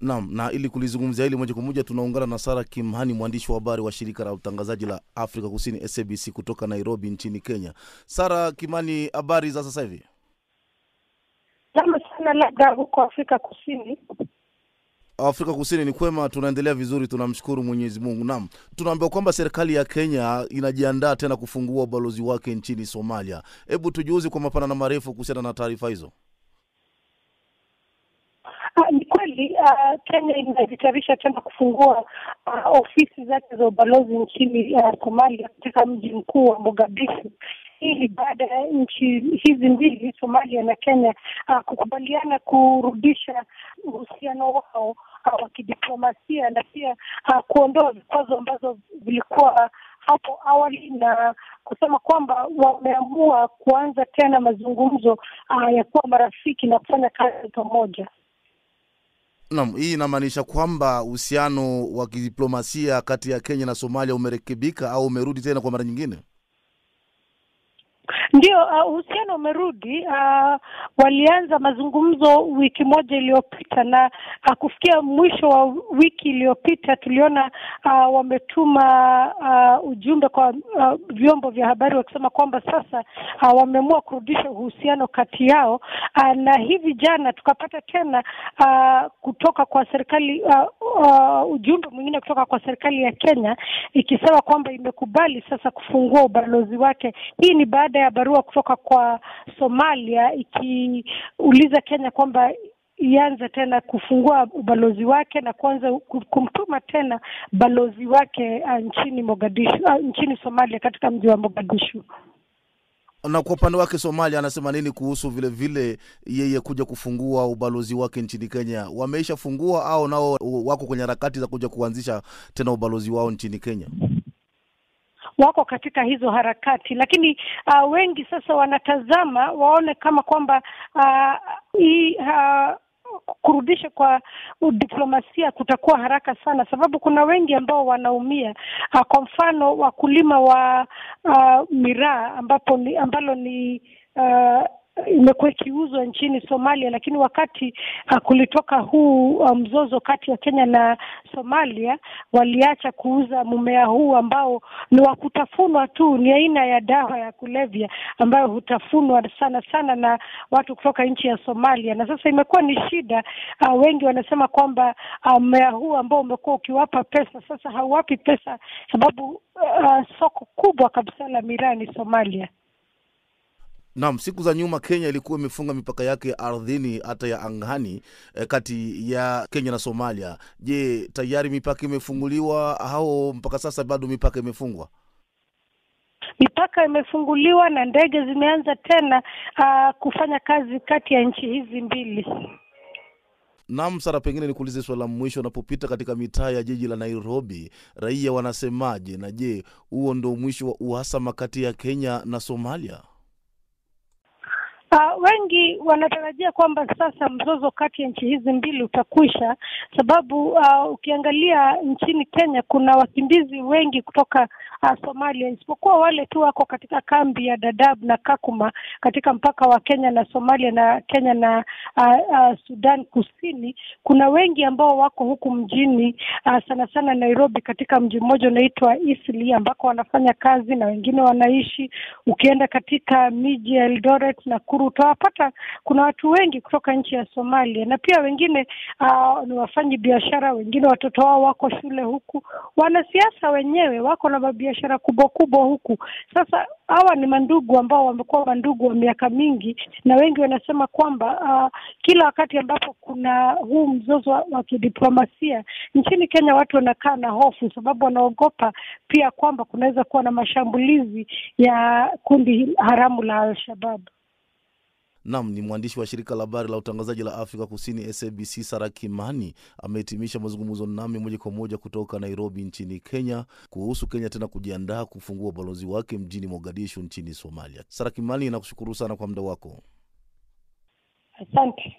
Naam, na ili kulizungumzia hili moja kwa moja tunaungana na Sara Kimhani, mwandishi wa habari wa shirika la utangazaji la Afrika Kusini SABC kutoka Nairobi nchini Kenya. Sara Kimani, habari za sasa hivi? Kama sana labda huko Afrika Kusini. Afrika Kusini ni kwema, tunaendelea vizuri, tunamshukuru Mwenyezi Mungu. Naam, tunaambiwa kwamba serikali ya Kenya inajiandaa tena kufungua ubalozi wake nchini Somalia. Hebu tujuzi kwa mapana na marefu kuhusiana na taarifa hizo. Kweli uh, Kenya inajitayarisha tena kufungua uh, ofisi zake za ubalozi nchini uh, Somalia katika mji mkuu wa Mogadishu. Hii baada ya nchi hizi mbili Somalia na Kenya uh, kukubaliana kurudisha uhusiano wao uh, wa kidiplomasia na pia uh, kuondoa vikwazo ambazo vilikuwa hapo awali na kusema kwamba wameamua kuanza tena mazungumzo uh, ya kuwa marafiki na kufanya kazi pamoja. Naam, hii inamaanisha kwamba uhusiano wa kidiplomasia kati ya Kenya na Somalia umerekebika au umerudi tena kwa mara nyingine? Ndio, uhusiano uh, umerudi. Uh, walianza mazungumzo wiki moja iliyopita na uh, kufikia mwisho wa wiki iliyopita tuliona uh, wametuma uh, ujumbe kwa uh, vyombo vya habari wakisema kwamba sasa uh, wameamua kurudisha uhusiano kati yao uh, na hivi jana tukapata tena uh, kutoka kwa serikali uh, uh, ujumbe mwingine kutoka kwa serikali ya Kenya ikisema kwamba imekubali sasa kufungua ubalozi wake. Hii ni baada ya barua kutoka kwa Somalia ikiuliza Kenya kwamba ianze tena kufungua ubalozi wake na kuanza kumtuma tena balozi wake uh, nchini Mogadishu uh, nchini Somalia katika mji wa Mogadishu. Na kwa upande wake Somalia anasema nini kuhusu vile vile yeye kuja kufungua ubalozi wake nchini Kenya? Wameisha fungua au nao wako kwenye harakati za kuja kuanzisha tena ubalozi wao nchini Kenya? Wako katika hizo harakati, lakini uh, wengi sasa wanatazama waone kama kwamba uh, hii uh, kurudisha kwa diplomasia kutakuwa haraka sana, sababu kuna wengi ambao wanaumia. Uh, kwa mfano wakulima wa uh, miraa ambapo ni, ambalo ni uh, imekuwa ikiuzwa nchini Somalia, lakini wakati uh, kulitoka huu uh, mzozo kati ya Kenya na Somalia, waliacha kuuza mmea huu ambao ni wa kutafunwa tu, ni aina ya dawa ya kulevya ambayo hutafunwa sana sana na watu kutoka nchi ya Somalia, na sasa imekuwa ni shida. Uh, wengi wanasema kwamba mmea um, huu ambao umekuwa ukiwapa pesa, sasa hauwapi pesa sababu uh, soko kubwa kabisa la miraa ni Somalia. Naam, siku za nyuma Kenya ilikuwa imefunga mipaka yake ya ardhini hata ya angani eh, kati ya Kenya na Somalia. Je, tayari mipaka imefunguliwa au mpaka sasa bado mipaka imefungwa? Mipaka imefunguliwa na ndege zimeanza tena uh, kufanya kazi kati ya nchi hizi mbili. Naam, Sara, pengine nikuulize swala la mwisho. Unapopita katika mitaa ya jiji la Nairobi, raia wanasemaje? Na je, huo ndo mwisho wa uhasama kati ya Kenya na Somalia? Uh, wengi wanatarajia kwamba sasa mzozo kati ya nchi hizi mbili utakwisha, sababu uh, ukiangalia nchini Kenya kuna wakimbizi wengi kutoka uh, Somalia, isipokuwa wale tu wako katika kambi ya Dadaab na Kakuma katika mpaka wa Kenya na Somalia na Kenya na uh, uh, Sudan Kusini. Kuna wengi ambao wako huku mjini uh, sana sana Nairobi, katika mji mmoja unaitwa Eastleigh ambako wanafanya kazi na wengine wanaishi. Ukienda katika miji ya Eldoret na utawapata kuna watu wengi kutoka nchi ya Somalia na pia wengine uh, ni wafanyi biashara, wengine watoto wao wako shule huku. Wanasiasa wenyewe wako na mabiashara kubwa kubwa huku. Sasa hawa ni mandugu ambao wamekuwa mandugu wa miaka mingi, na wengi wanasema kwamba uh, kila wakati ambapo kuna huu mzozo wa kidiplomasia nchini Kenya, watu wanakaa na hofu, sababu wanaogopa pia kwamba kunaweza kuwa na mashambulizi ya kundi haramu la Al-Shabaab. Nam ni mwandishi wa shirika la habari la utangazaji la Afrika Kusini SABC Sara Kimani amehitimisha mazungumzo nami moja kwa moja kutoka Nairobi nchini Kenya kuhusu Kenya tena kujiandaa kufungua ubalozi wake mjini Mogadishu nchini Somalia. Sara Kimani, nakushukuru sana kwa muda wako. Asante.